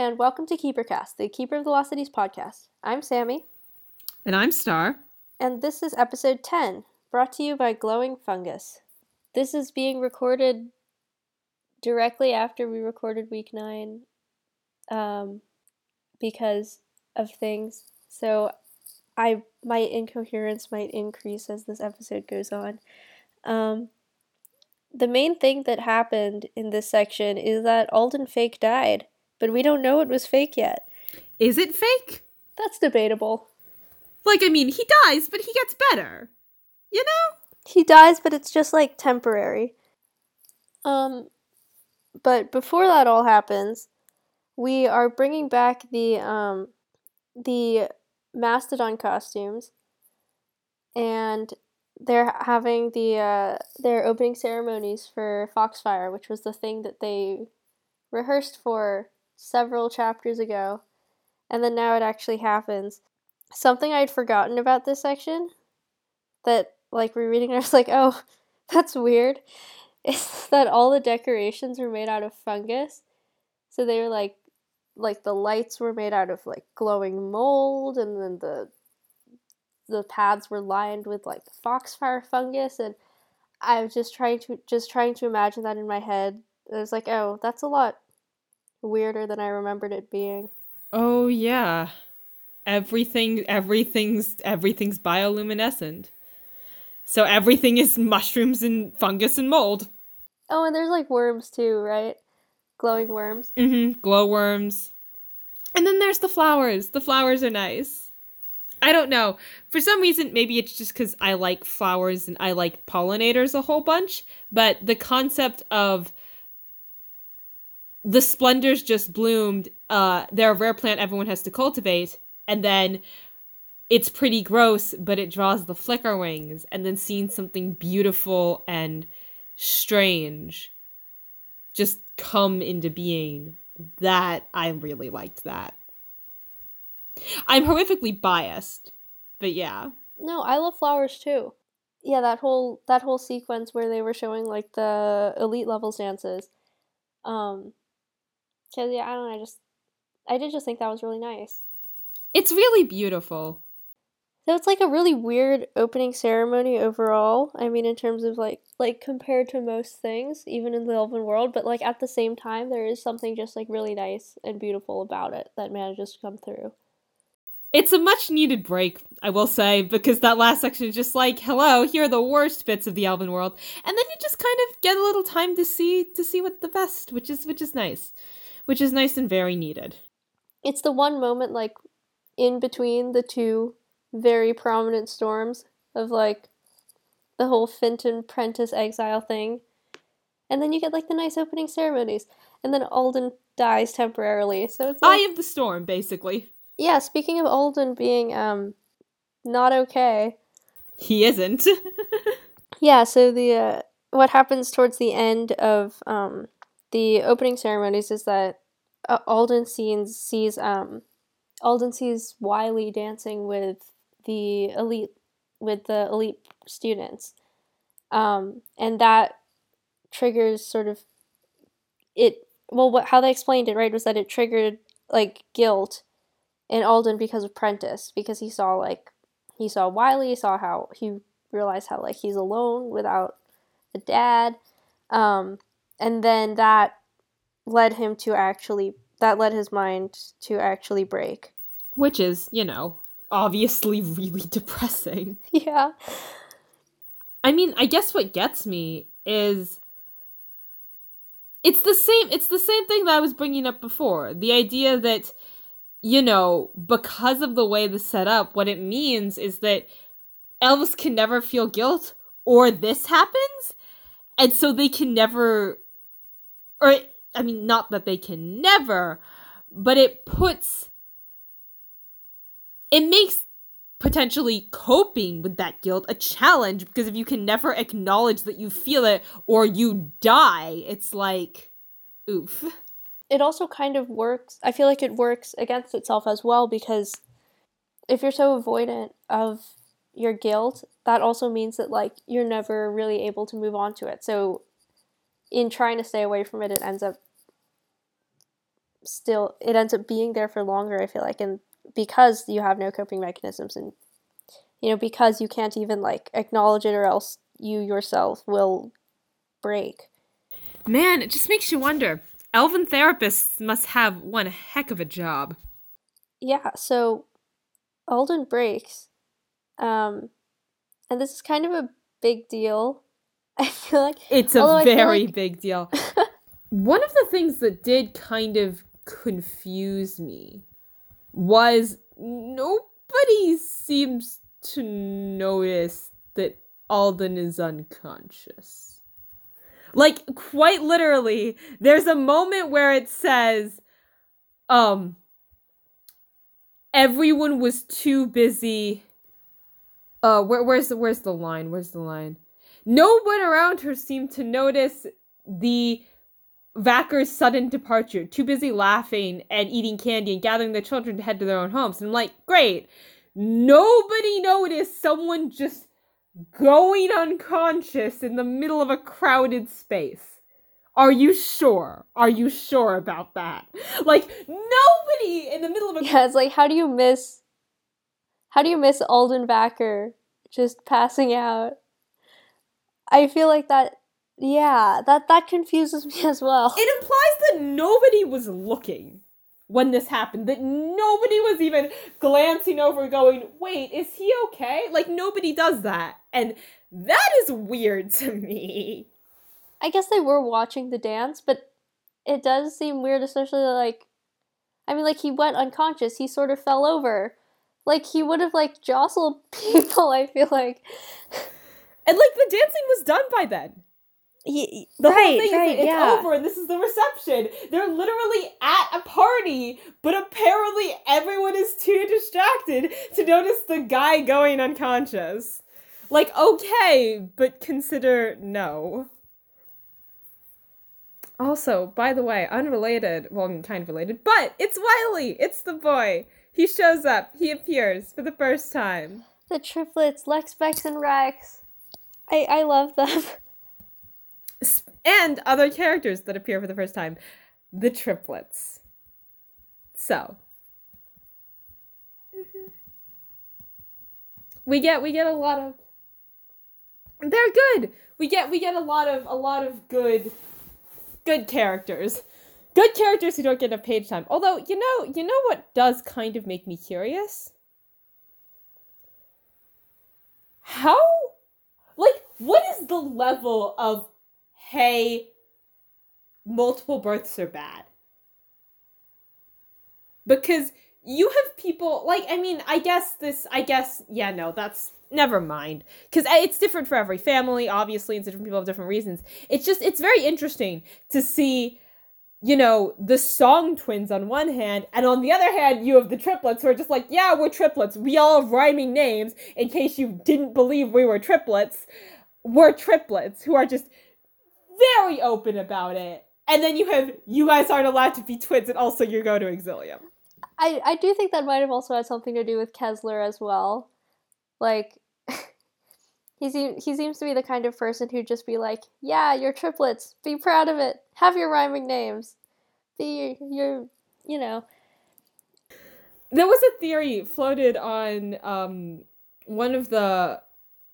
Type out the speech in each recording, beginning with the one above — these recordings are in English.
and welcome to KeeperCast, the Keeper of the Lost Cities podcast. I'm Sammy. And I'm Star. And this is episode 10, brought to you by Glowing Fungus. This is being recorded directly after we recorded week 9 um, because of things. So I my incoherence might increase as this episode goes on. Um, the main thing that happened in this section is that Alden Fake died, but we don't know it was fake yet. Is it fake? That's debatable. Like, I mean, he dies, but he gets better. You know? He dies, but it's just like temporary. Um, but before that all happens, we are bringing back the um, the mastodon costumes, and they're having the uh, their opening ceremonies for Foxfire, which was the thing that they rehearsed for several chapters ago, and then now it actually happens. Something I'd forgotten about this section that, like, rereading, I was like, oh, that's weird. Is that all the decorations were made out of fungus? So they were like, like the lights were made out of like glowing mold, and then the the paths were lined with like foxfire fungus and I was just trying to just trying to imagine that in my head. I was like, oh, that's a lot weirder than I remembered it being. Oh yeah. Everything everything's everything's bioluminescent. So everything is mushrooms and fungus and mold. Oh, and there's like worms too, right? Glowing worms. Mm-hmm. Glowworms. And then there's the flowers. The flowers are nice. I don't know. For some reason, maybe it's just because I like flowers and I like pollinators a whole bunch, but the concept of the splendors just bloomed, uh, they're a rare plant everyone has to cultivate, and then it's pretty gross, but it draws the flicker wings, and then seeing something beautiful and strange just come into being. That I really liked that. I'm horrifically biased, but yeah. No, I love flowers too. Yeah, that whole that whole sequence where they were showing like the elite levels dances. Um cuz yeah, I don't know, I just I did just think that was really nice. It's really beautiful. So it's like a really weird opening ceremony overall. I mean in terms of like like compared to most things, even in the elven world, but like at the same time there is something just like really nice and beautiful about it that manages to come through. It's a much needed break, I will say, because that last section is just like, hello, here are the worst bits of the Elven world. And then you just kind of get a little time to see to see what the best, which is which is nice. Which is nice and very needed. It's the one moment like in between the two very prominent storms of like the whole Fintan Prentice exile thing. And then you get like the nice opening ceremonies. And then Alden dies temporarily. So it's like, Eye of the storm, basically. Yeah, speaking of Alden being um not okay. He isn't. yeah, so the uh, what happens towards the end of um the opening ceremonies is that uh, Alden sees sees um Alden sees Wylie dancing with the elite with the elite students. Um and that triggers sort of it well what how they explained it right was that it triggered like guilt in Alden because of Prentice, because he saw like he saw Wylie, saw how he realized how like he's alone without a dad, um, and then that led him to actually that led his mind to actually break, which is you know obviously really depressing. Yeah. I mean, I guess what gets me is it's the same it's the same thing that I was bringing up before. The idea that you know, because of the way the set up, what it means is that elves can never feel guilt or this happens. And so they can never, or, I mean, not that they can never, but it puts, it makes potentially coping with that guilt a challenge because if you can never acknowledge that you feel it or you die, it's like, oof it also kind of works. I feel like it works against itself as well because if you're so avoidant of your guilt, that also means that like you're never really able to move on to it. So in trying to stay away from it, it ends up still it ends up being there for longer. I feel like, and because you have no coping mechanisms, and you know because you can't even like acknowledge it, or else you yourself will break. Man, it just makes you wonder. Elven therapists must have one heck of a job. Yeah, so Alden breaks. Um and this is kind of a big deal. I feel like it's a very like... big deal. one of the things that did kind of confuse me was nobody seems to notice that Alden is unconscious. Like quite literally, there's a moment where it says, um, everyone was too busy. Uh, where, where's the where's the line? Where's the line? No one around her seemed to notice the Vacker's sudden departure. Too busy laughing and eating candy and gathering the children to head to their own homes. And I'm like, great. Nobody noticed someone just going unconscious in the middle of a crowded space. Are you sure? Are you sure about that? Like nobody in the middle of a Yeah, it's like how do you miss how do you miss Alden Vacker just passing out? I feel like that yeah, that that confuses me as well. It implies that nobody was looking when this happened that nobody was even glancing over going wait is he okay? Like nobody does that and that is weird to me. I guess they were watching the dance but it does seem weird especially like i mean like he went unconscious he sort of fell over. Like he would have like jostled people i feel like and like the dancing was done by then he, the right, whole thing right, is it's yeah. over and this is the reception. They're literally at a party, but apparently everyone is too distracted to notice the guy going unconscious. Like, okay, but consider no. Also, by the way, unrelated, well, I mean, kind of related, but it's Wylie! It's the boy! He shows up, he appears for the first time. The triplets, Lex, Bex, and Rex. I, I love them. and other characters that appear for the first time. The triplets. So. Mm-hmm. we get we get a lot of they're good. We get we get a lot of a lot of good good characters. Good characters who don't get enough page time. Although you know you know what does kind of make me curious? How what is the level of hey, multiple births are bad. Because you have people like I mean, I guess this I guess yeah, no, that's never mind. Because eh, it's different for every family obviously and different people have different reasons. It's just it's very interesting to see you know the song twins on one hand and on the other hand you have the triplets who are just like yeah we're triplets. We all have rhyming names in case you didn't believe we were triplets we're triplets who are just very open about it. And then you have you guys aren't allowed to be twins, and also you go to Exillium. I I do think that might have also had something to do with Kesler as well. Like he seems he seems to be the kind of person who'd just be like, "Yeah, you're triplets. Be proud of it. Have your rhyming names. Be your, you know." There was a theory floated on um, one of the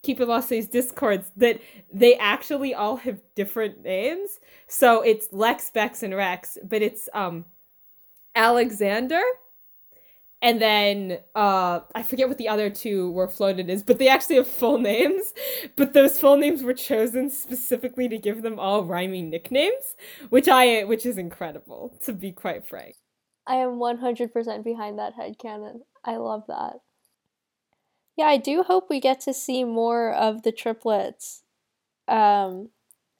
Keeper Losse's discords that they actually all have different names. So it's Lex, Bex, and Rex, but it's um Alexander. And then uh I forget what the other two were floated as, but they actually have full names. But those full names were chosen specifically to give them all rhyming nicknames, which I which is incredible, to be quite frank. I am 100% behind that head headcanon. I love that. Yeah, I do hope we get to see more of the triplets um,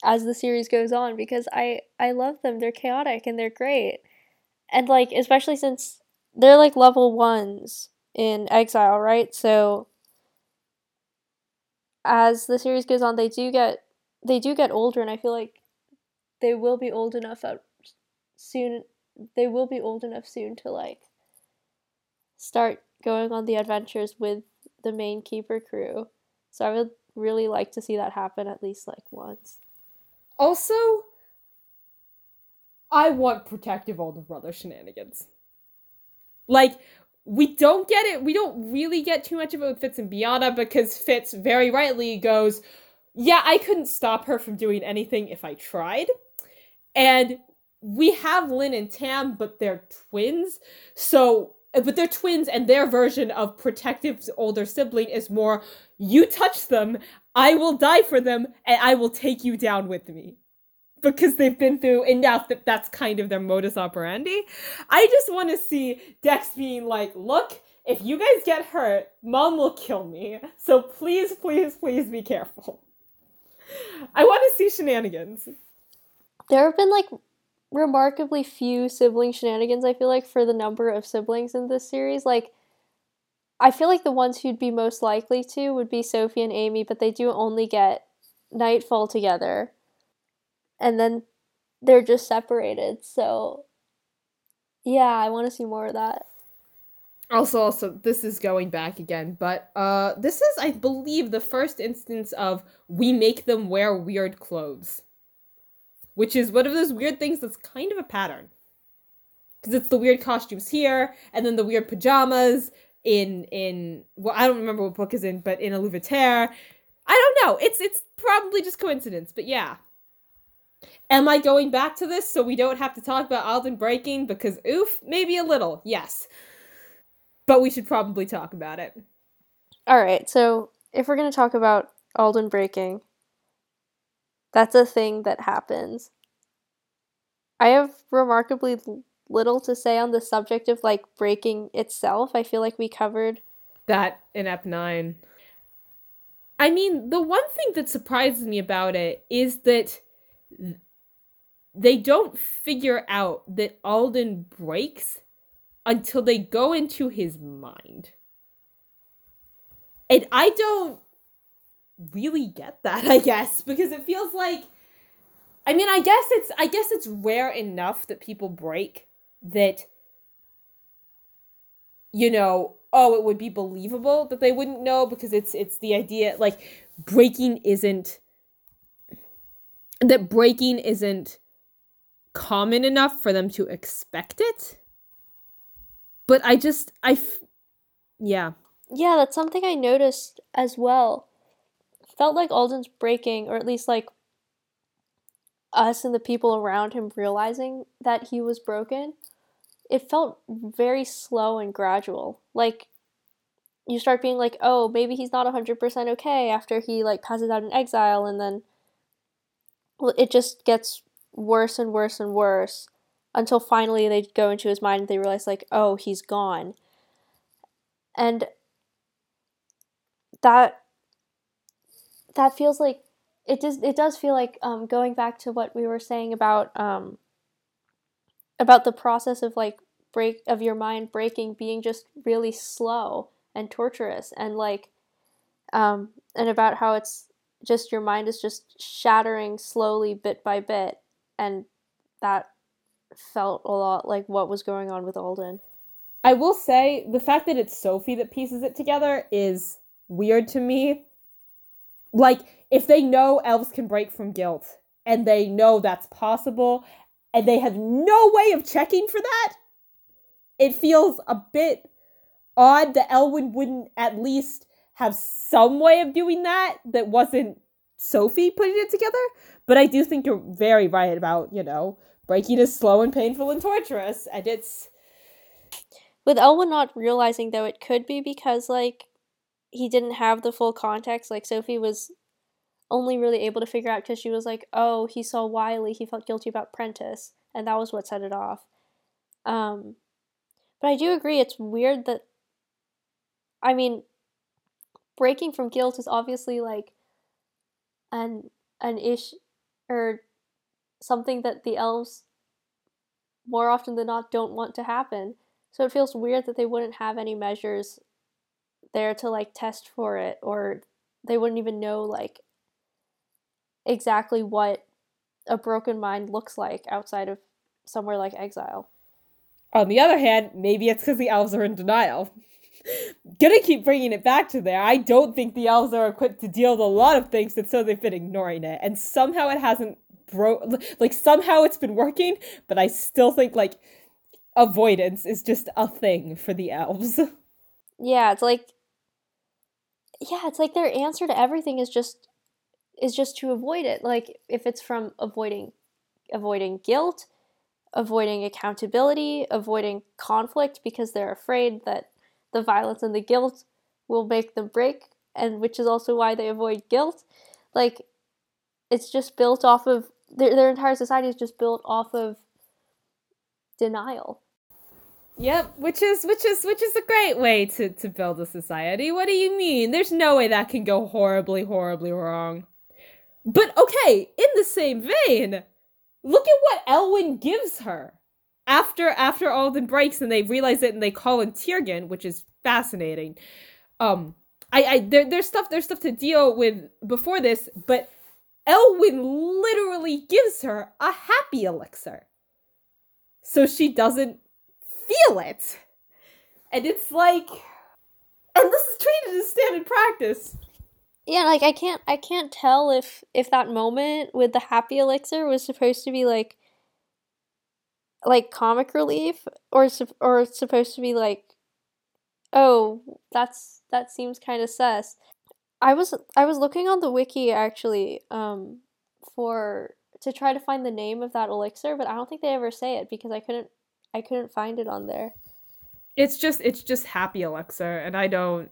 as the series goes on because I I love them. They're chaotic and they're great. And like especially since they're like level 1s in Exile, right? So as the series goes on, they do get they do get older and I feel like they will be old enough soon they will be old enough soon to like start going on the adventures with the main keeper crew. So I would really like to see that happen at least like once. Also, I want protective older brother shenanigans. Like, we don't get it. We don't really get too much of it with Fitz and Biana because Fitz very rightly goes, Yeah, I couldn't stop her from doing anything if I tried. And we have Linh and Tam, but they're twins. So, Uh, but they're twins, and their version of protective older sibling is more you touch them, I will die for them, and I will take you down with me because they've been through enough that that's kind of their modus operandi. I just want to see Dex being like, look, if you guys get hurt, mom will kill me. So please, please, please be careful. I want to see shenanigans. There have been like remarkably few sibling shenanigans, I feel like, for the number of siblings in this series. Like, I feel like the ones who'd be most likely to would be Sophie and Amy, but they do only get Nightfall together and then they're just separated. So yeah, I want to see more of that. Also, also, this is going back again, but uh, this is, I believe, the first instance of we make them wear weird clothes, which is one of those weird things that's kind of a pattern, because it's the weird costumes here, and then the weird pajamas in in well, I don't remember what book is in, but in a Louveterre. I don't know. It's it's probably just coincidence, but yeah. Am I going back to this so we don't have to talk about Alden breaking? Because oof, maybe a little, yes. But we should probably talk about it. Alright, so if we're to talk about Alden breaking, that's a thing that happens. I have remarkably little to say on the subject of like breaking itself. I feel like we covered that in Ep 9. I mean, the one thing that surprises me about it is that they don't figure out that Alden breaks until they go into his mind. And I don't really get that, I guess, because it feels like I mean, I guess it's I guess it's rare enough that people break that you know, oh, it would be believable that they wouldn't know because it's it's the idea like breaking isn't that breaking isn't common enough for them to expect it. But I just, I, f- yeah. Yeah, that's something I noticed as well. Felt like Alden's breaking, or at least like us and the people around him realizing that he was broken. It felt very slow and gradual. Like you start being like, oh, maybe he's not 100% okay after he like passes out in exile and then well, it just gets worse and worse and worse until finally they go into his mind and they realize like oh he's gone and that that feels like it does it does feel like um, going back to what we were saying about um, about the process of like break of your mind breaking being just really slow and torturous and like um, and about how it's just your mind is just shattering slowly bit by bit and that felt a lot like what was going on with Alden. I will say the fact that it's Sophie that pieces it together is weird to me. Like, if they know elves can break from guilt and they know that's possible and they have no way of checking for that, it feels a bit odd that Elwyn wouldn't at least have some way of doing that that wasn't Sophie putting it together. But I do think you're very right about, you know, breaking is slow and painful and torturous, and it's. With Elwyn not realizing, though, it could be because, like, he didn't have the full context. Like, Sophie was only really able to figure out because she was like, oh, he saw Wylie, he felt guilty about Prentice, and that was what set it off. Um, but I do agree, it's weird that. I mean, breaking from guilt is obviously like an an ish or something that the elves more often than not don't want to happen. So it feels weird that they wouldn't have any measures there to like test for it or they wouldn't even know like exactly what a broken mind looks like outside of somewhere like exile. On the other hand, maybe it's because the elves are in denial. gonna keep bringing it back to there. I don't think the elves are equipped to deal with a lot of things, and so they've been ignoring it. And somehow it hasn't broke. Like somehow it's been working, but I still think like avoidance is just a thing for the elves. Yeah, it's like yeah, it's like their answer to everything is just is just to avoid it. Like if it's from avoiding avoiding guilt, avoiding accountability, avoiding conflict because they're afraid that the violence and the guilt will make them break and which is also why they avoid guilt. Like it's just built off of their their entire society is just built off of denial. Yep, which is which is which is a great way to to build a society. What do you mean? There's no way that can go horribly horribly wrong. But okay, in the same vein, look at what Elwyn gives her. After after Alden breaks and they realize it and they call in Tiergan, which is fascinating. Um I I there, there's stuff there's stuff to deal with before this, but Elwyn literally gives her a happy elixir. So she doesn't feel it. And it's like and this is treated as standard practice. Yeah, like I can't I can't tell if if that moment with the happy elixir was supposed to be like like comic relief or or supposed to be like oh, that's that seems kind of sus. I was I was looking on the wiki actually um for to try to find the name of that elixir, but I don't think they ever say it because I couldn't I couldn't find it on there. It's just it's just happy Alexa, and I don't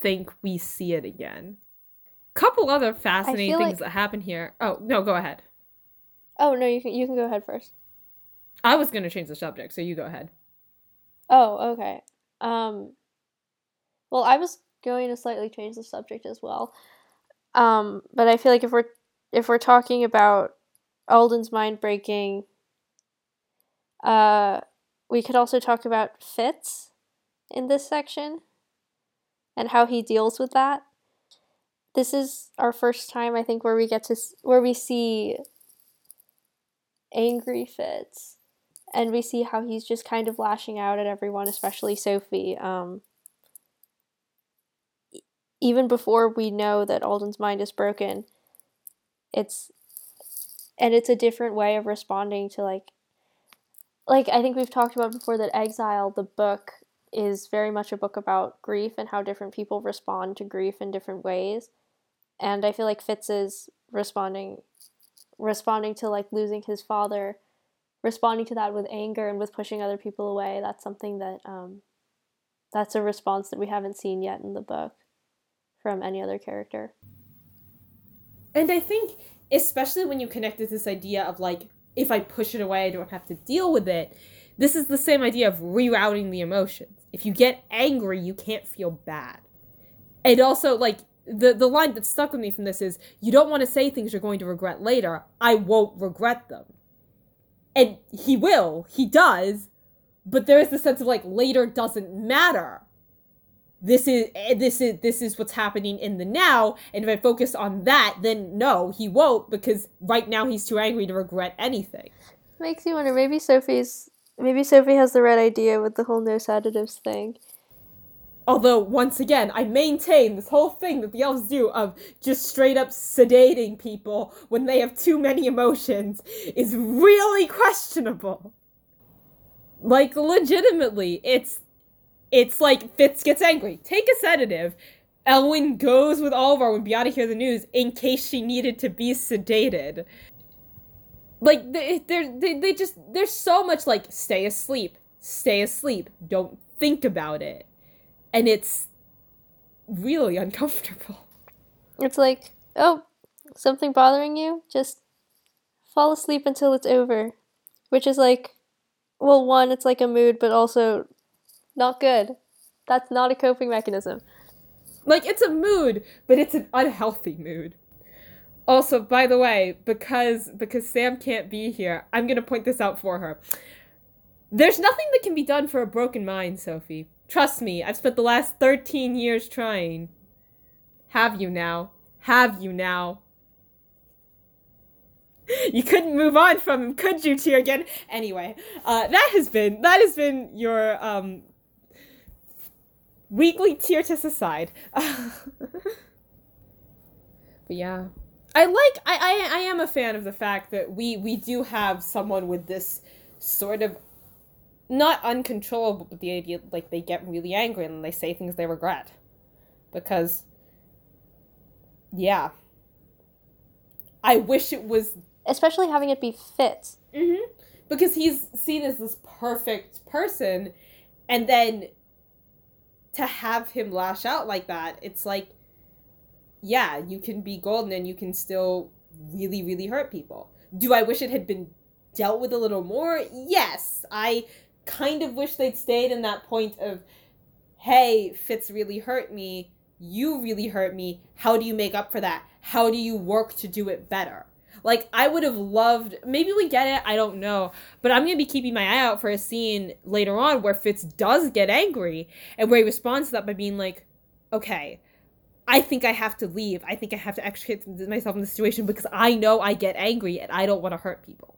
think we see it again. Couple other fascinating things like... that happen here. Oh no, go ahead. Oh no, you can you can go ahead first. I was gonna change the subject, so you go ahead. Oh, okay. Um well I was going to slightly change the subject as well. Um, but I feel like if we're if we're talking about Alden's mind breaking uh, we could also talk about Fitz in this section and how he deals with that. This is our first time, I think, where we get to where we see angry Fitz, and we see how he's just kind of lashing out at everyone, especially Sophie. Um, even before we know that Alden's mind is broken, it's and it's a different way of responding to like like I think we've talked about before that Exile, the book, is very much a book about grief and how different people respond to grief in different ways. And I feel like Fitz is responding responding to like losing his father, responding to that with anger and with pushing other people away. That's something that um, that's a response that we haven't seen yet in the book from any other character. And I think especially when you connect with this idea of like if I push it away, I don't have to deal with it. This is the same idea of rerouting the emotions. If you get angry, you can't feel bad. And also, like, the, the line that stuck with me from this is you don't want to say things you're going to regret later. I won't regret them. And he will, he does, but there is the sense of like later doesn't matter this is eh, this is this is what's happening in the now. And if i focus on that then no he won't because right now he's too angry to regret anything. Makes you wonder maybe sophie's maybe sophie has the right idea with the whole no sedatives thing. Although once again i maintain this whole thing that the elves do of just straight up sedating people when they have too many emotions is really questionable. Like legitimately it's it's like Fitz gets angry. Take a sedative. Elwyn goes with Oliver when Beata hear the news in case she needed to be sedated. Like they they they just there's so much like stay asleep, stay asleep, don't think about it, and it's really uncomfortable. It's like oh something bothering you, just fall asleep until it's over, which is like well one it's like a mood, but also not good. That's not a coping mechanism. Like, it's a mood, but it's an unhealthy mood. Also, by the way, because because Sam can't be here, I'm gonna point this out for her. There's nothing that can be done for a broken mind, Sophie. Trust me, I've spent the last 13 years trying. Have you now? Have you now? You couldn't move on from him, could you, Tiergan? Anyway, uh, that has been that has been your um weekly Tyrtis aside. but yeah. I like I, I I am a fan of the fact that we we do have someone with this sort of not uncontrollable, but the idea like they get really angry and they say things they regret. Because yeah. I wish it was especially having it be Fitz. Mm-hmm. Because he's seen as this perfect person and then to have him lash out like that, it's like yeah, you can be golden and you can still really, really hurt people. Do I wish it had been dealt with a little more? Yes. I kind of wish they'd stayed in that point of, hey, Fitz really hurt me. You really hurt me. How do you make up for that? How do you work to do it better? Like, I would have loved, maybe we get it, I don't know. But I'm to be keeping my eye out for a scene later on where Fitz does get angry and where he responds to that by being like, okay, I think I have to leave. I think I have to extricate myself from the situation because I know I get angry and I don't want to hurt people.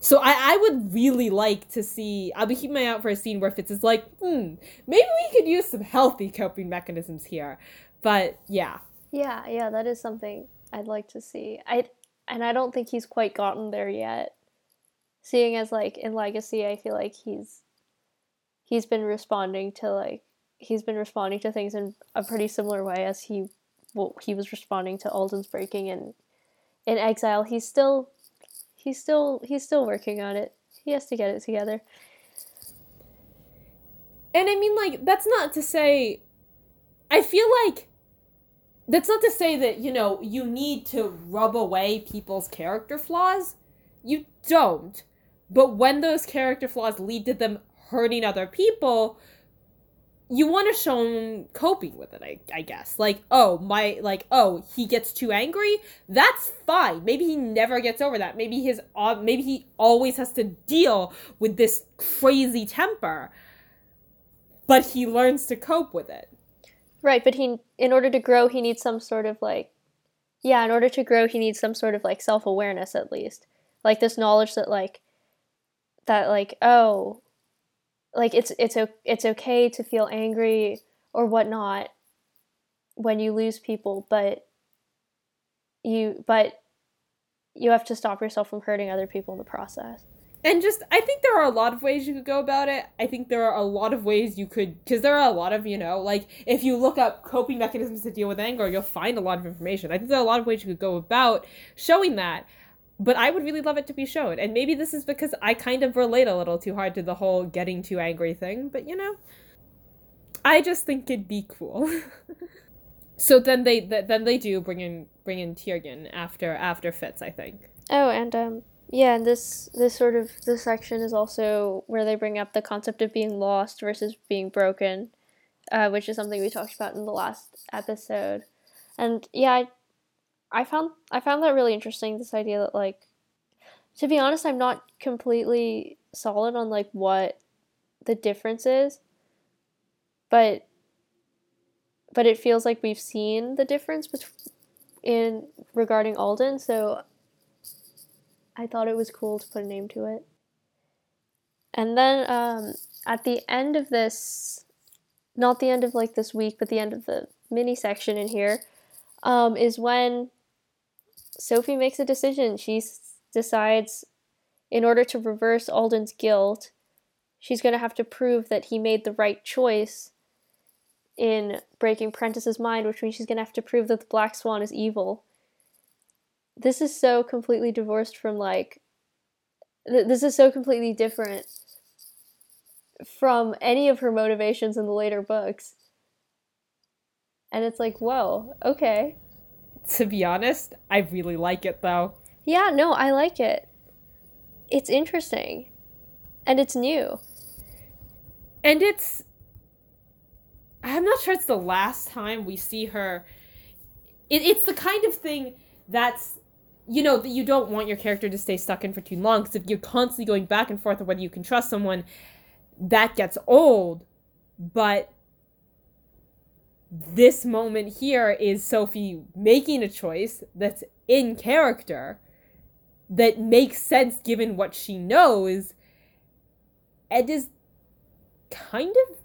So I, I would really like to see. I'll be keeping my eye out for a scene where Fitz is like, hmm, maybe we could use some healthy coping mechanisms here. But yeah. Yeah, yeah, that is something I'd like to see. I and I don't think he's quite gotten there yet. Seeing as like in Legacy, I feel like he's he's been responding to like he's been responding to things in a pretty similar way as he well, he was responding to Alden's breaking and in exile. He's still he's still he's still working on it. He has to get it together. And I mean like that's not to say I feel like that's not to say that, you know, you need to rub away people's character flaws. You don't. But when those character flaws lead to them hurting other people, you want to show him coping with it I, I guess. Like oh my like oh he gets too angry? That's fine. Maybe he never gets over that. Maybe his uh, maybe he always has to deal with this crazy temper. But he learns to cope with it right but he in order to grow he needs some sort of like yeah in order to grow he needs some sort of like self-awareness at least like this knowledge that like that like oh like it's it's it's okay to feel angry or whatnot when you lose people, but you but you have to stop yourself from hurting other people in the process. And just, I think there are a lot of ways you could go about it. I think there are a lot of ways you could, because there are a lot of, you know, like if you look up coping mechanisms to deal with anger, you'll find a lot of information. I think there are a lot of ways you could go about showing that but I would really love it to be shown. And maybe this is because I kind of relate a little too hard to the whole getting too angry thing, but you know, I just think it'd be cool. so then they th- then they do bring in bring in Tiergan after after Fitz, I think. Oh, and um yeah, and this this sort of this section is also where they bring up the concept of being lost versus being broken, uh, which is something we talked about in the last episode. And yeah, I I found I found that really interesting. This idea that like, to be honest, I'm not completely solid on like what the difference is, but but it feels like we've seen the difference between in regarding Alden. So I thought it was cool to put a name to it. And then um, at the end of this, not the end of like this week, but the end of the mini section in here, um, is when Sophie makes a decision. She decides, in order to reverse Alden's guilt, she's going to have to prove that he made the right choice in breaking Prentice's mind, which means she's going to have to prove that the Black Swan is evil. This is so completely divorced from, like, th- this is so completely different from any of her motivations in the later books. And it's like, whoa, okay to be honest, I really like it though. Yeah, no, I like it. It's interesting. And it's new. And it's I'm not sure it's the last time we see her. It, it's the kind of thing that's you know that you don't want your character to stay stuck in for too long because if you're constantly going back and forth of whether you can trust someone that gets old. But this moment here is Sophie making a choice that's in character that makes sense given what she knows and is kind of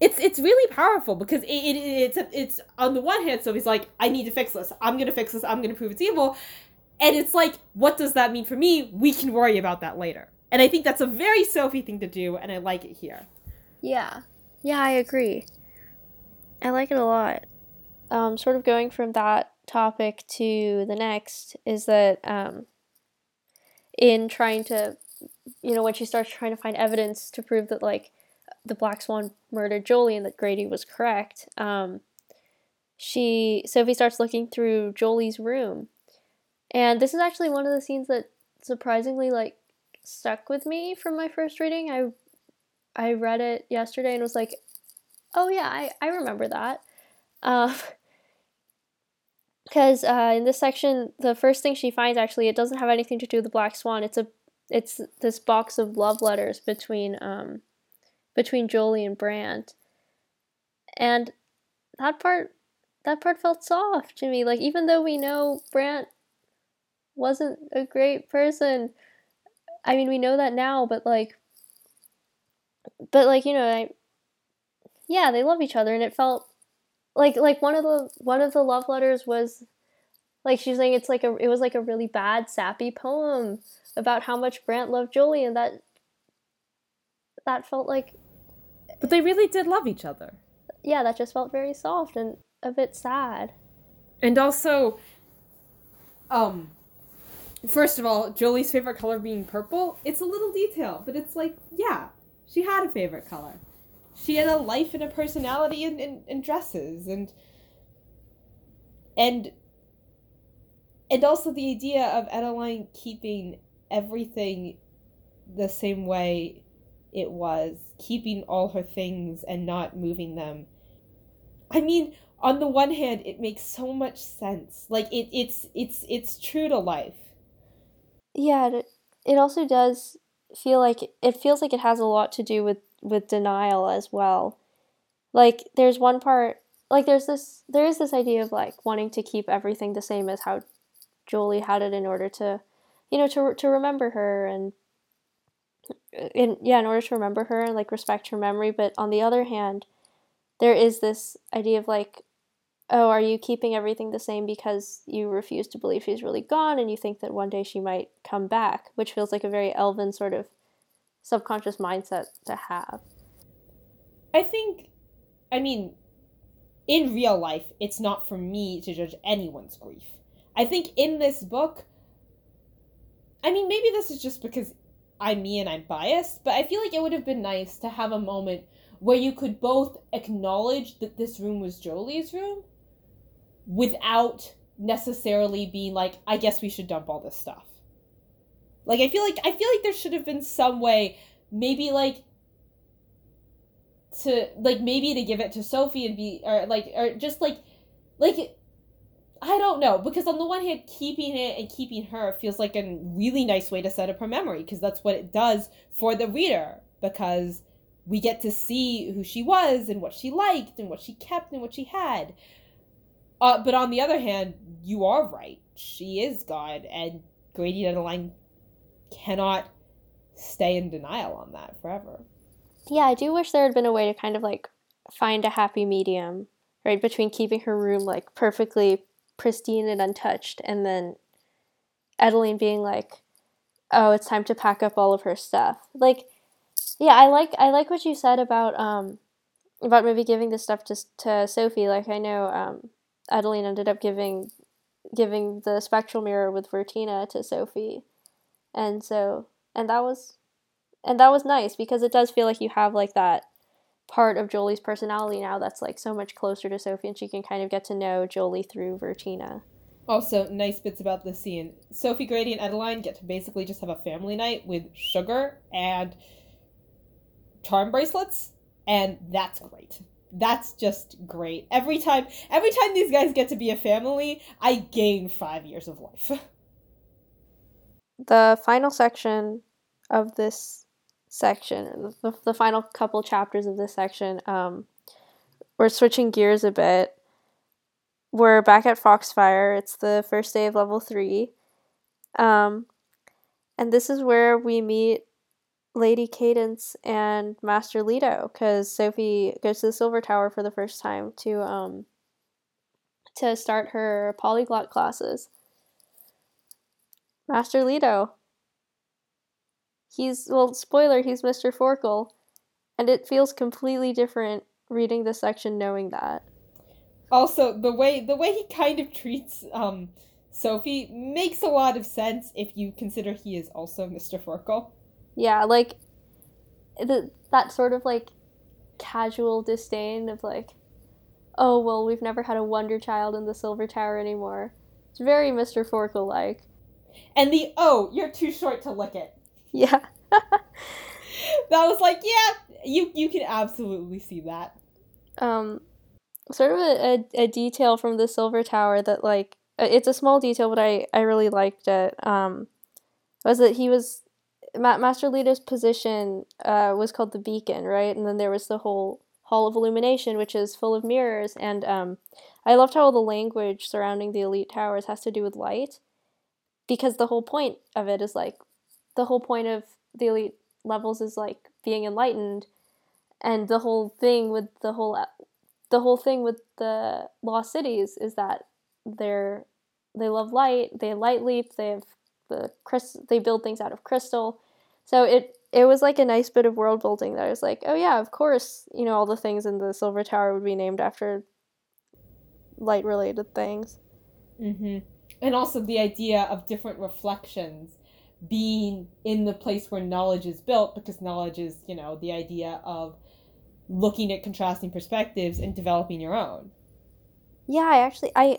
it's it's really powerful because it, it it's it's on the one hand Sophie's like I need to fix this. I'm gonna fix this. I'm gonna prove it's evil. And it's like what does that mean for me? We can worry about that later. And I think that's a very Sophie thing to do and I like it here. Yeah. Yeah I agree. I like it a lot. Um sort of going from that topic to the next is that um in trying to you know when she starts trying to find evidence to prove that like the Black Swan murdered Jolie and that Grady was correct, um, she Sophie starts looking through Jolie's room, and this is actually one of the scenes that surprisingly like stuck with me from my first reading. I I read it yesterday and was like, oh yeah, I I remember that. because uh, uh, in this section, the first thing she finds actually it doesn't have anything to do with the Black Swan. It's a it's this box of love letters between um, between Jolie and Brant. And that part that part felt soft to me. Like even though we know Brant wasn't a great person, I mean we know that now, but like but like, you know, I yeah, they love each other and it felt like like one of the one of the love letters was like she's saying it's like a it was like a really bad sappy poem about how much Brant loved Jolie and that that felt like but they really did love each other. Yeah, that just felt very soft and a bit sad. And also, um, first of all, Jolie's favorite color being purple, it's a little detail, but it's like, yeah, she had a favorite color. She had a life and a personality and, in, in dresses and and and also the idea of Edaline keeping everything the same way it was, keeping all her things and not moving them. I mean, on the one hand, it makes so much sense. Like it, it's it's it's true to life. Yeah, it, also does feel like it feels like it has a lot to do with with denial as well. Like there's one part like there's this there is this idea of like wanting to keep everything the same as how Jolie had it in order to you know to to remember her and in yeah in order to remember her and like respect her memory but on the other hand there is this idea of like oh are you keeping everything the same because you refuse to believe she's really gone and you think that one day she might come back which feels like a very elven sort of subconscious mindset to have? I think i mean in real life it's not for me to judge anyone's grief. I think in this book i mean maybe this is just because I'm me and I'm biased, but I feel like it would have been nice to have a moment where you could both acknowledge that this room was Jolie's room without necessarily being like, I guess we should dump all this stuff. Like I feel like I feel like there should have been some way, maybe like to like maybe to give it to Sophie and be or like or just like like I don't know because on the one hand, keeping it and keeping her feels like a really nice way to set up her memory because that's what it does for the reader because we get to see who she was and what she liked and what she kept and what she had. Uh, but on the other hand, you are right. She is God, and Grady and Edaline cannot stay in denial on that forever. Yeah, I do wish there had been a way to kind of like find a happy medium, right, between keeping her room like perfectly pristine and untouched, and then Edaline being like, "Oh, it's time to pack up all of her stuff." Like, yeah, I like I like what you said about um about maybe giving this stuff to to Sophie. Like, I know um Edaline ended up giving giving the spectral mirror with Vertina to Sophie, and so and that was and that was nice because it does feel like you have like that part of Jolie's personality now that's like so much closer to Sophie and she can kind of get to know Jolie through Vertina. Also, nice bits about this scene. Sophie, Grady, and Edaline get to basically just have a family night with sugar and charm bracelets, and that's great. That's just great. Every time every time these guys get to be a family, I gain five years of life. the final section of this section, the, the final couple chapters of this section, um, we're switching gears a bit. We're back at Foxfire. It's the first day of level three. Um, and this is where we meet Lady Cadence and Master Leto because Sophie goes to the Silver Tower for the first time to um to start her polyglot classes. Master Leto. He's well, spoiler, he's Mr. Forkle, and it feels completely different reading this section knowing that. Also, the way the way he kind of treats um Sophie makes a lot of sense if you consider he is also Mr. Forkle. Yeah, like the that sort of like casual disdain of like, oh well, we've never had a wonder child in the Silver Tower anymore. It's very Mr. Forkle like. And the oh, you're too short to lick it. Yeah. that was like, yeah, you you can absolutely see that. Um, sort of a, a, a detail from the Silver Tower that like uh, it's a small detail, but I I really liked it. Um, was that he was Ma- Master Leader's position uh, was called the Beacon, right? And then there was the whole Hall of Illumination, which is full of mirrors. And um, I loved how all the language surrounding the Elite Towers has to do with light, because the whole point of it is like, the whole point of the Elite levels is like being enlightened, and the whole thing with the whole, the whole thing with the Lost Cities is that they're they love light. They light leap. They have the crystal. They build things out of crystal. So it it was like a nice bit of world building that I was like, oh yeah, of course, you know, all the things in the Silver Tower would be named after light related things. Mm-hmm. And also the idea of different reflections being in the place where knowledge is built, because knowledge is, you know, the idea of looking at contrasting perspectives and developing your own. Yeah, I actually I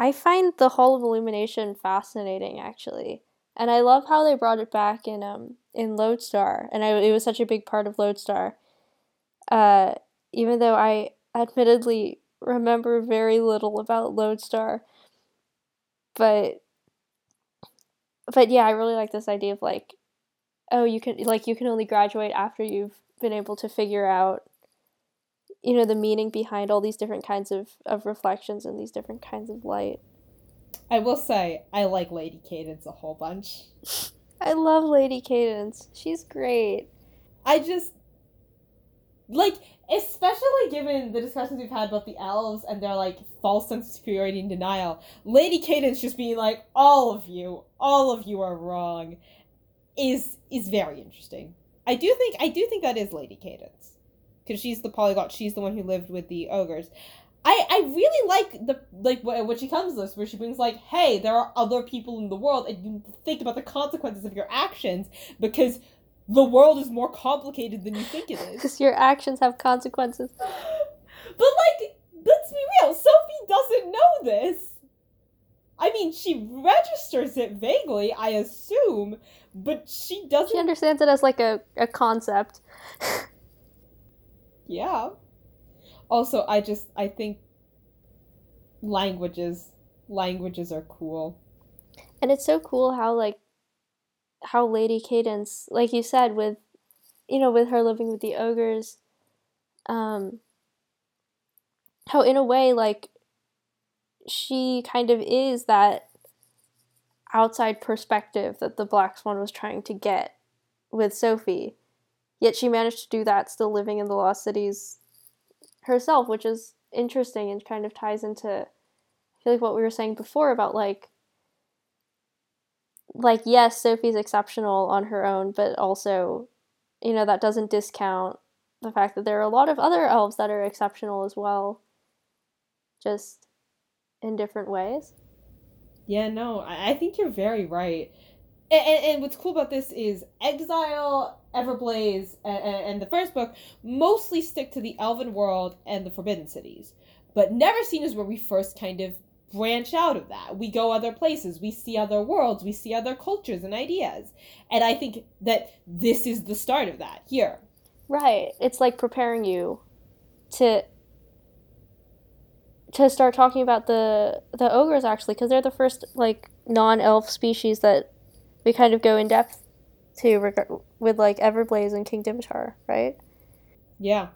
I find the Hall of Illumination fascinating actually. And I love how they brought it back in um in Lodestar, and I, it was such a big part of Lodestar. Uh, even though I admittedly remember very little about Lodestar, but but yeah, I really like this idea of like, oh, you can like you can only graduate after you've been able to figure out you know the meaning behind all these different kinds of, of reflections and these different kinds of light. I will say i like lady cadence a whole bunch. I love lady cadence. She's great. I just like especially given the discussions we've had about the elves and their like false sense of superiority and denial lady cadence just being like all of you all of you are wrong is is very interesting i do think i do think that is lady cadence because she's the polyglot. She's the one who lived with the ogres. I, I really like the like what she comes this where she brings like hey there are other people in the world and you think about the consequences of your actions because the world is more complicated than you think it is because your actions have consequences but like let's be real Sophie doesn't know this I mean she registers it vaguely I assume but she doesn't she understands it as like a, a concept yeah. Also, I just I think languages languages are cool. And it's so cool how like how Lady Cadence, like you said, with you know, with her living with the ogres, um how in a way like she kind of is that outside perspective that the Black Swan was trying to get with Sophie. Yet she managed to do that still living in the Lost Cities herself, which is interesting and kind of ties into I feel like what we were saying before about like like yes, Sophie's exceptional on her own, but also you know that doesn't discount the fact that there are a lot of other elves that are exceptional as well. Just in different ways. Yeah, no, I, think you're very right. And, and, and, what's cool about this is Exile, Everblaze, and, and, the first book mostly stick to the Elven world and the Forbidden Cities. But Neverseen is where we first kind of branch out of that. We go other places, we see other worlds, we see other cultures and ideas. And I think that this is the start of that here. Right. It's like preparing you to to start talking about the the ogres actually because they're the first like non-elf species that we kind of go in depth to with like Everblaze and King Dimitar, right? Yeah.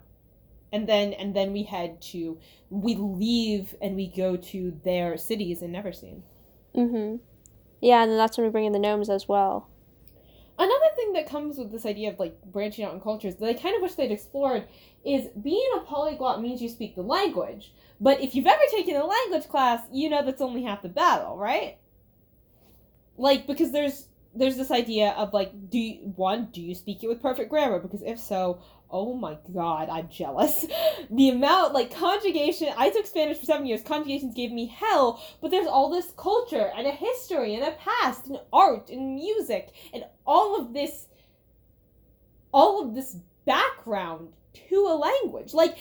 And then and then we head to we leave and we go to their cities in Neverseen. Mhm. Yeah, and then that's when we bring in the gnomes as well. another thing that comes with this idea of like branching out in cultures that I kind of wish they'd explored is being a polyglot means you speak the language. But if you've ever taken a language class, you know that's only half the battle, right? Like because there's there's this idea of like do you, one do you speak it with perfect grammar because if so oh my god i'm jealous. The amount like conjugation i took spanish for seven years. Conjugations gave me hell but there's all this culture and a history and a past and art and music and all of this all of this background to a language. Like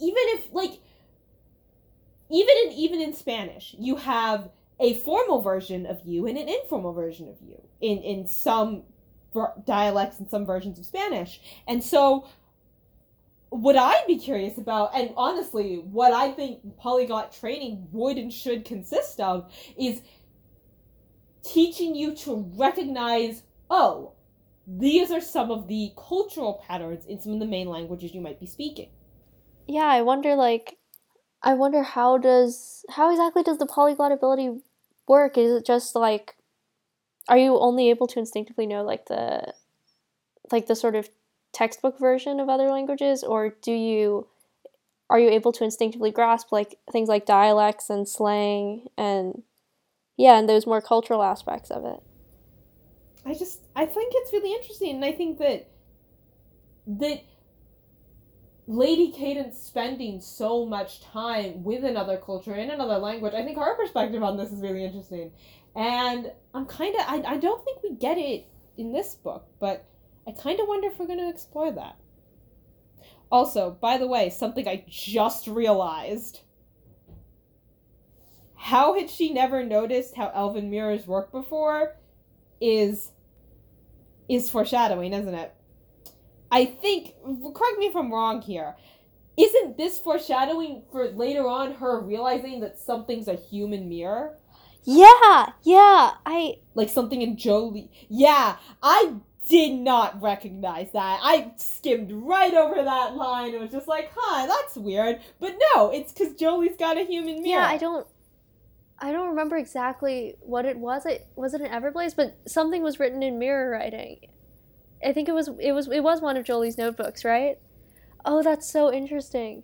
even if like even in even in spanish you have a formal version of you and an informal version of you in in some dialects and some versions of Spanish. And so what I'd be curious about, and honestly, what I think polyglot training would and should consist of, is teaching you to recognize, oh, these are some of the cultural patterns in some of the main languages you might be speaking. Yeah, I wonder, like, I wonder how does, how exactly does the polyglot ability work? Is it just like are you only able to instinctively know like the like the sort of textbook version of other languages or do you are you able to instinctively grasp like things like dialects and slang and yeah and those more cultural aspects of it? I just i think it's really interesting and i think that that lady cadence spending so much time with another culture in another language i think her perspective on this is really interesting. And I'm kind of, I, I don't think we get it in this book, but I kind of wonder if we're going to explore that. Also, by the way, something I just realized. How had she never noticed how elven mirrors work before is is foreshadowing, isn't it? I think correct me if I'm wrong here. Isn't this foreshadowing for later on her realizing that something's a human mirror? Yeah, yeah, I like something in Jolie. Yeah, I did not recognize that. I skimmed right over that line and was just like, "Huh, that's weird." But no, it's because Jolie's got a human mirror. Yeah, I don't. I don't remember exactly what it was. It was it an Everblaze, but something was written in mirror writing. I think it was it was it was one of Jolie's notebooks, right? Oh, that's so interesting.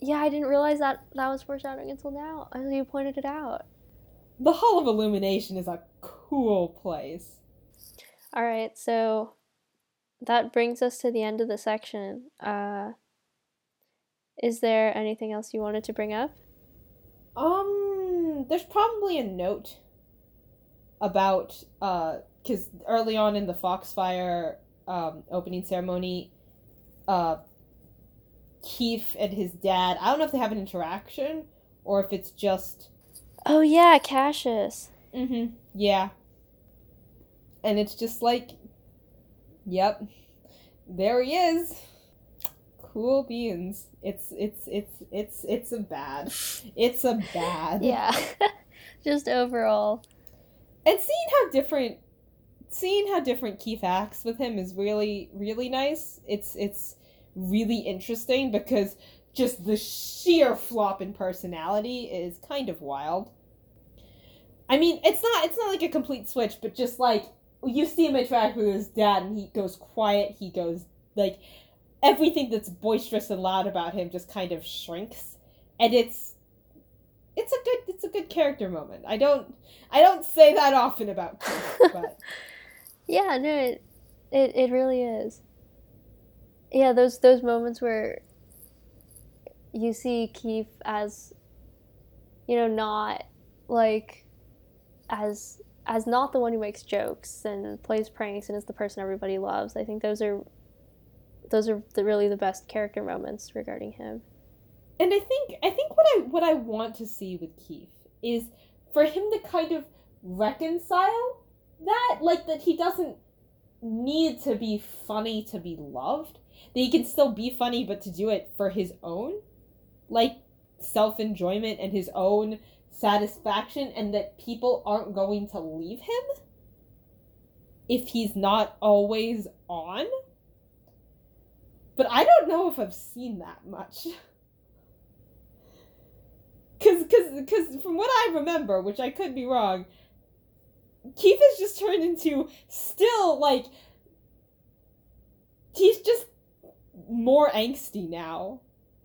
Yeah, I didn't realize that that was foreshadowing until now, until you pointed it out. The Hall of Illumination is a cool place. All right, so that brings us to the end of the section. Uh, is there anything else you wanted to bring up? Um, there's probably a note about uh, because early on in the Foxfire um opening ceremony, uh, Keefe and his dad. I don't know if they have an interaction or if it's just. Oh yeah, Cassius. Mm-hmm. Yeah. And it's just like, yep, there he is. Cool beans. It's it's it's it's it's a bad. It's a bad. yeah. just overall. And seeing how different seeing how different Keefe acts with him is really really nice. It's it's really interesting because just the sheer flop in personality is kind of wild. I mean, it's not it's not like a complete switch, but just like you see him interact with his dad and he goes quiet, he goes like everything that's boisterous and loud about him just kind of shrinks. And it's it's a good it's a good character moment. I don't I don't say that often about Keefe, but Yeah, no, it, it it really is yeah those those moments where you see keefe as you know not like as as not the one who makes jokes and plays pranks and is the person everybody loves. I think those are those are the, really the best character moments regarding him. And I think I think what I what I want to see with Keefe is for him to kind of reconcile that like that he doesn't need to be funny to be loved that he can still be funny, but to do it for his own, like self enjoyment and his own satisfaction, and that people aren't going to leave him if he's not always on. But I don't know if I've seen that much. Cause, cause, cause from what I remember, which I could be wrong, Keefe has just turned into still like he's just more angsty now.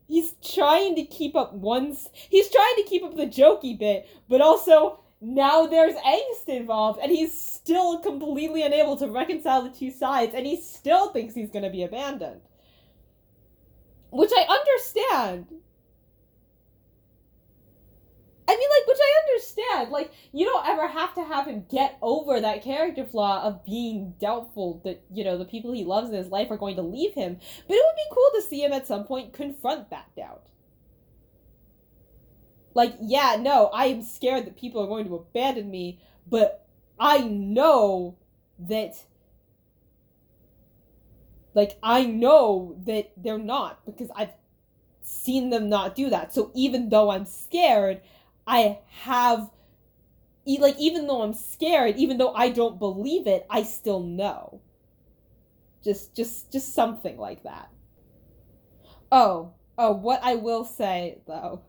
He's trying to keep up once he's trying to keep up the jokey bit, but also now there's angst involved and he's still completely unable to reconcile the two sides and he still thinks he's to be abandoned. Which I understand. I mean, like, which I understand. Like, you don't ever have to have him get over that character flaw of being doubtful that, you know, the people he loves in his life are going to leave him. But it would be cool to see him at some point confront that doubt. Like, yeah, no, I'm scared that people are going to abandon me, but I know that. Like, I know that they're not because I've seen them not do that. So even though I'm scared, I have like even though I'm scared, even though I don't believe it, I still know. Just just just something like that. Oh, oh, what I will say though.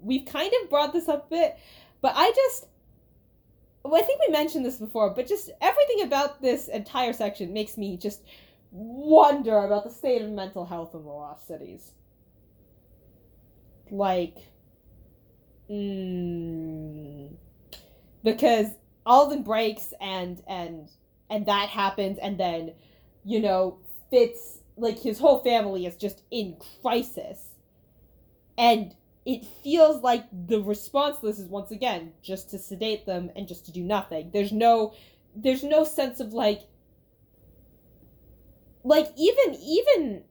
We've kind of brought this up a bit, but I just well, I think we mentioned this before, but just everything about this entire section makes me just wonder about the state of mental health in the lost cities. Like Mm. Because Alden breaks and and and that happens and then you know Fitz like his whole family is just in crisis. And it feels like the response to this is once again just to sedate them and just to do nothing. There's no there's no sense of like like even even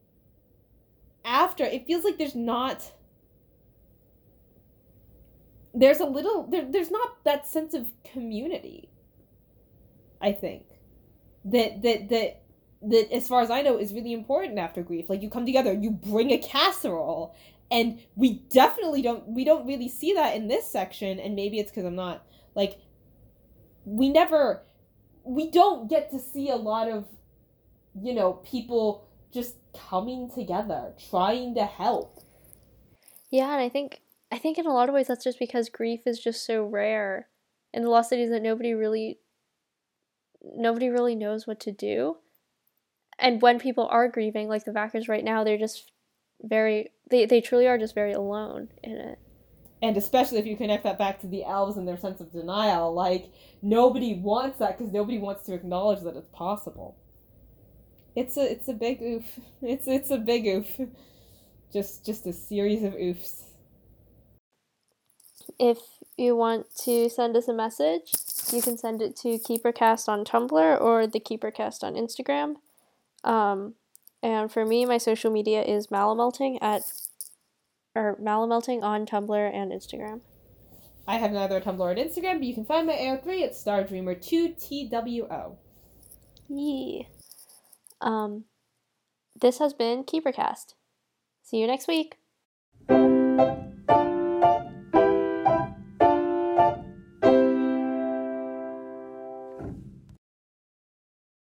after it feels like there's not there's a little there, there's not that sense of community i think that that that that as far as i know is really important after grief. Like you come together you bring a casserole and we definitely don't we don't really see that in this section and maybe it's because i'm not like we never we don't get to see a lot of you know people just coming together trying to help. Yeah and i think I think in a lot of ways that's just because grief is just so rare in the lost cities that nobody really nobody really knows what to do. And when people are grieving, like the Vackers right now, they're just very they, they truly are just very alone in it. And especially if you connect that back to the elves and their sense of denial, like nobody wants that because nobody wants to acknowledge that it's possible. It's a it's a big oof. It's it's a big oof. Just just a series of oofs if you want to send us a message, you can send it to KeeperCast on Tumblr or the KeeperCast on Instagram. Um, and for me, my social media is Malamelting at or Malamelting on Tumblr and Instagram. I have neither Tumblr or Instagram, but you can find my AO3 at StarDreamer2TWO. Yeah. Um, this has been KeeperCast. See you next week.